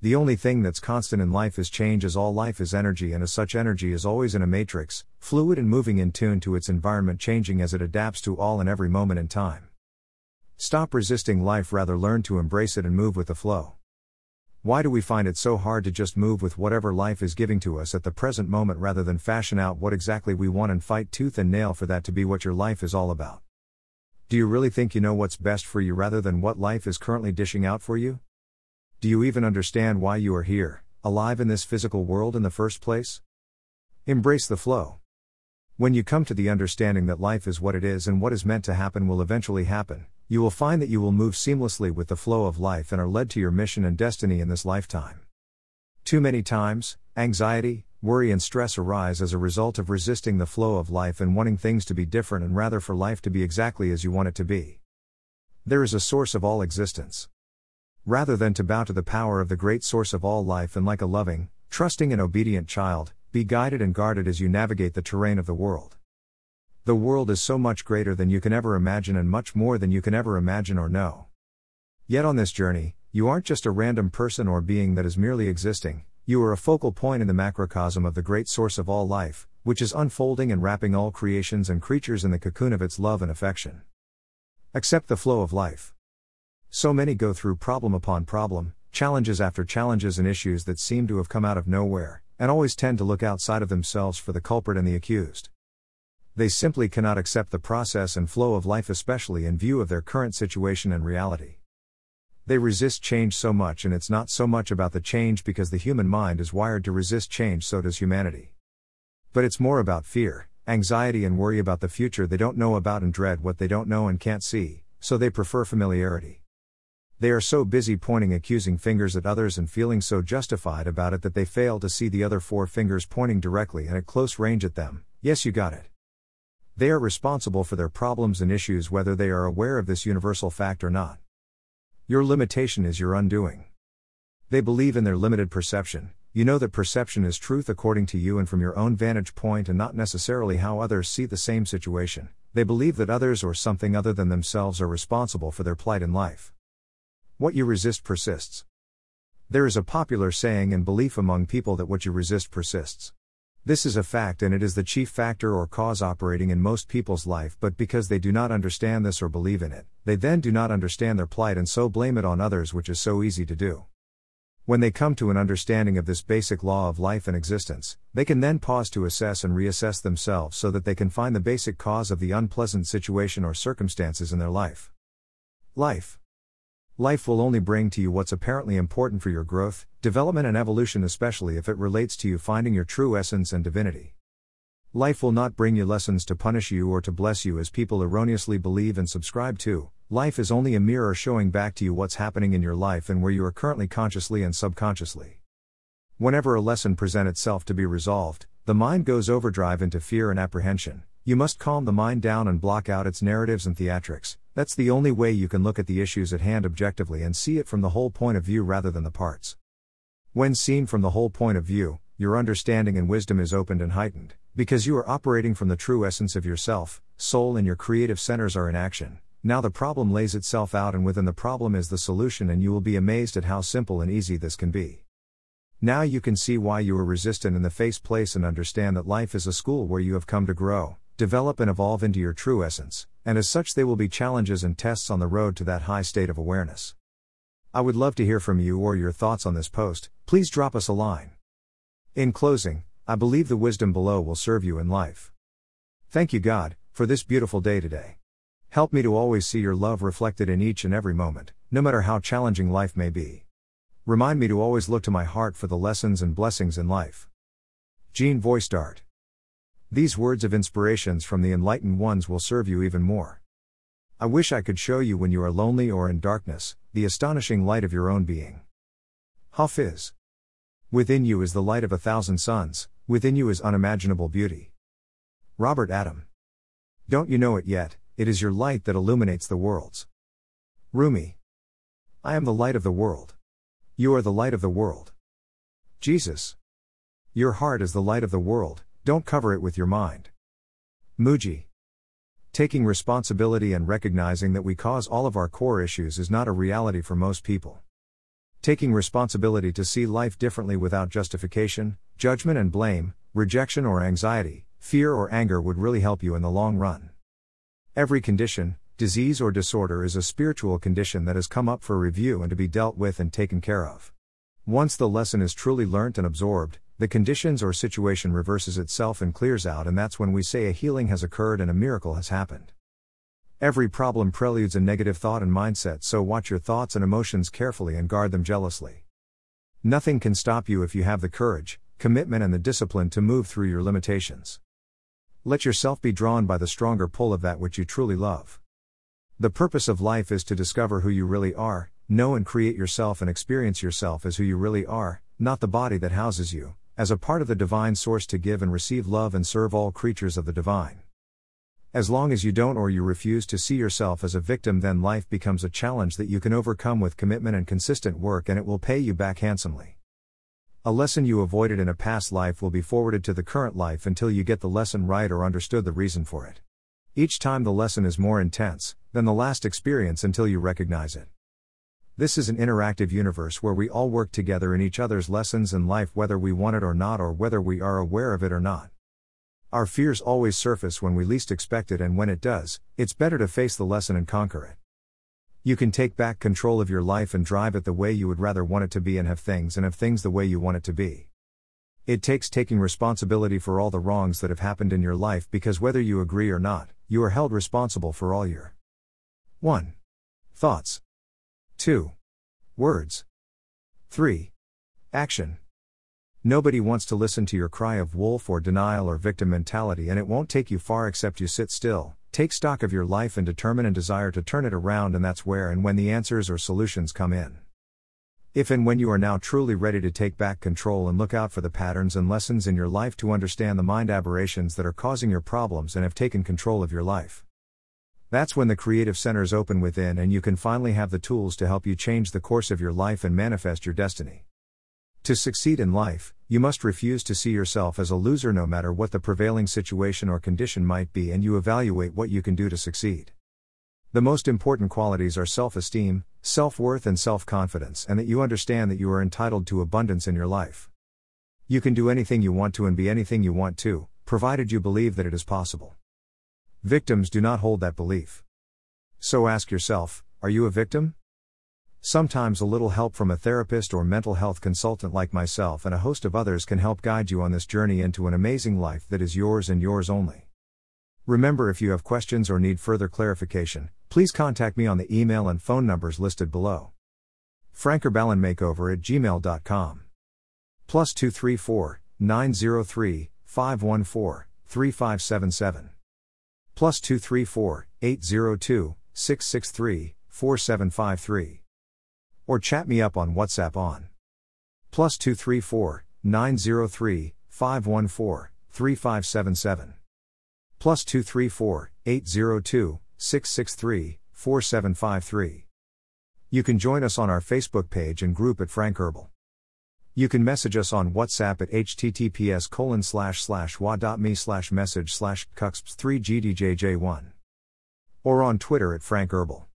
The only thing that's constant in life is change, as all life is energy, and as such, energy is always in a matrix, fluid and moving in tune to its environment, changing as it adapts to all and every moment in time. Stop resisting life, rather, learn to embrace it and move with the flow. Why do we find it so hard to just move with whatever life is giving to us at the present moment rather than fashion out what exactly we want and fight tooth and nail for that to be what your life is all about? Do you really think you know what's best for you rather than what life is currently dishing out for you? Do you even understand why you are here, alive in this physical world in the first place? Embrace the flow. When you come to the understanding that life is what it is and what is meant to happen will eventually happen, you will find that you will move seamlessly with the flow of life and are led to your mission and destiny in this lifetime. Too many times, anxiety, worry, and stress arise as a result of resisting the flow of life and wanting things to be different and rather for life to be exactly as you want it to be. There is a source of all existence. Rather than to bow to the power of the great source of all life and like a loving, trusting, and obedient child, be guided and guarded as you navigate the terrain of the world. The world is so much greater than you can ever imagine and much more than you can ever imagine or know. Yet on this journey, you aren't just a random person or being that is merely existing, you are a focal point in the macrocosm of the great source of all life, which is unfolding and wrapping all creations and creatures in the cocoon of its love and affection. Accept the flow of life. So many go through problem upon problem, challenges after challenges, and issues that seem to have come out of nowhere, and always tend to look outside of themselves for the culprit and the accused. They simply cannot accept the process and flow of life, especially in view of their current situation and reality. They resist change so much, and it's not so much about the change because the human mind is wired to resist change, so does humanity. But it's more about fear, anxiety, and worry about the future they don't know about and dread what they don't know and can't see, so they prefer familiarity. They are so busy pointing accusing fingers at others and feeling so justified about it that they fail to see the other four fingers pointing directly and at close range at them. Yes, you got it. They are responsible for their problems and issues whether they are aware of this universal fact or not. Your limitation is your undoing. They believe in their limited perception. You know that perception is truth according to you and from your own vantage point and not necessarily how others see the same situation. They believe that others or something other than themselves are responsible for their plight in life. What you resist persists. There is a popular saying and belief among people that what you resist persists. This is a fact and it is the chief factor or cause operating in most people's life, but because they do not understand this or believe in it, they then do not understand their plight and so blame it on others, which is so easy to do. When they come to an understanding of this basic law of life and existence, they can then pause to assess and reassess themselves so that they can find the basic cause of the unpleasant situation or circumstances in their life. Life. Life will only bring to you what's apparently important for your growth, development, and evolution, especially if it relates to you finding your true essence and divinity. Life will not bring you lessons to punish you or to bless you as people erroneously believe and subscribe to. Life is only a mirror showing back to you what's happening in your life and where you are currently consciously and subconsciously. Whenever a lesson presents itself to be resolved, the mind goes overdrive into fear and apprehension. You must calm the mind down and block out its narratives and theatrics, that's the only way you can look at the issues at hand objectively and see it from the whole point of view rather than the parts. When seen from the whole point of view, your understanding and wisdom is opened and heightened, because you are operating from the true essence of yourself, soul and your creative centers are in action. Now the problem lays itself out, and within the problem is the solution, and you will be amazed at how simple and easy this can be. Now you can see why you are resistant in the face place and understand that life is a school where you have come to grow, develop, and evolve into your true essence, and as such, they will be challenges and tests on the road to that high state of awareness. I would love to hear from you or your thoughts on this post, please drop us a line. In closing, I believe the wisdom below will serve you in life. Thank you, God, for this beautiful day today. Help me to always see your love reflected in each and every moment, no matter how challenging life may be. Remind me to always look to my heart for the lessons and blessings in life. Jean Voistart. These words of inspirations from the enlightened ones will serve you even more. I wish I could show you when you are lonely or in darkness, the astonishing light of your own being. Hafiz. Within you is the light of a thousand suns, within you is unimaginable beauty. Robert Adam. Don't you know it yet, it is your light that illuminates the worlds. Rumi. I am the light of the world. You are the light of the world. Jesus. Your heart is the light of the world, don't cover it with your mind. Mooji. Taking responsibility and recognizing that we cause all of our core issues is not a reality for most people. Taking responsibility to see life differently without justification, judgment, and blame, rejection or anxiety, fear or anger would really help you in the long run. Every condition, disease, or disorder is a spiritual condition that has come up for review and to be dealt with and taken care of. Once the lesson is truly learnt and absorbed, the conditions or situation reverses itself and clears out, and that's when we say a healing has occurred and a miracle has happened. Every problem preludes a negative thought and mindset, so watch your thoughts and emotions carefully and guard them jealously. Nothing can stop you if you have the courage, commitment, and the discipline to move through your limitations. Let yourself be drawn by the stronger pull of that which you truly love. The purpose of life is to discover who you really are, know and create yourself and experience yourself as who you really are, not the body that houses you, as a part of the divine source to give and receive love and serve all creatures of the divine. As long as you don't or you refuse to see yourself as a victim, then life becomes a challenge that you can overcome with commitment and consistent work, and it will pay you back handsomely. A lesson you avoided in a past life will be forwarded to the current life until you get the lesson right or understood the reason for it. Each time the lesson is more intense than the last experience until you recognize it. This is an interactive universe where we all work together in each other's lessons in life, whether we want it or not, or whether we are aware of it or not. Our fears always surface when we least expect it, and when it does, it's better to face the lesson and conquer it. You can take back control of your life and drive it the way you would rather want it to be, and have things and have things the way you want it to be. It takes taking responsibility for all the wrongs that have happened in your life because whether you agree or not, you are held responsible for all your 1. Thoughts. 2. Words. 3. Action. Nobody wants to listen to your cry of wolf or denial or victim mentality, and it won't take you far except you sit still, take stock of your life, and determine and desire to turn it around, and that's where and when the answers or solutions come in. If and when you are now truly ready to take back control and look out for the patterns and lessons in your life to understand the mind aberrations that are causing your problems and have taken control of your life. That's when the creative centers open within and you can finally have the tools to help you change the course of your life and manifest your destiny. To succeed in life, you must refuse to see yourself as a loser no matter what the prevailing situation or condition might be, and you evaluate what you can do to succeed. The most important qualities are self esteem, self worth, and self confidence, and that you understand that you are entitled to abundance in your life. You can do anything you want to and be anything you want to, provided you believe that it is possible. Victims do not hold that belief. So ask yourself are you a victim? Sometimes a little help from a therapist or mental health consultant like myself and a host of others can help guide you on this journey into an amazing life that is yours and yours only. Remember, if you have questions or need further clarification, please contact me on the email and phone numbers listed below. frankerballenmakeover at gmail.com. Plus 234 903 514 3577 plus 234 802 663 4753. Or chat me up on WhatsApp on plus 234 903 514 3577. Plus 234 802 663 4753. You can join us on our Facebook page and group at Frank Herbal. You can message us on WhatsApp at https colon slash slash wa.me slash message slash cuxps3gdjj1. Or on Twitter at Frank Herbal.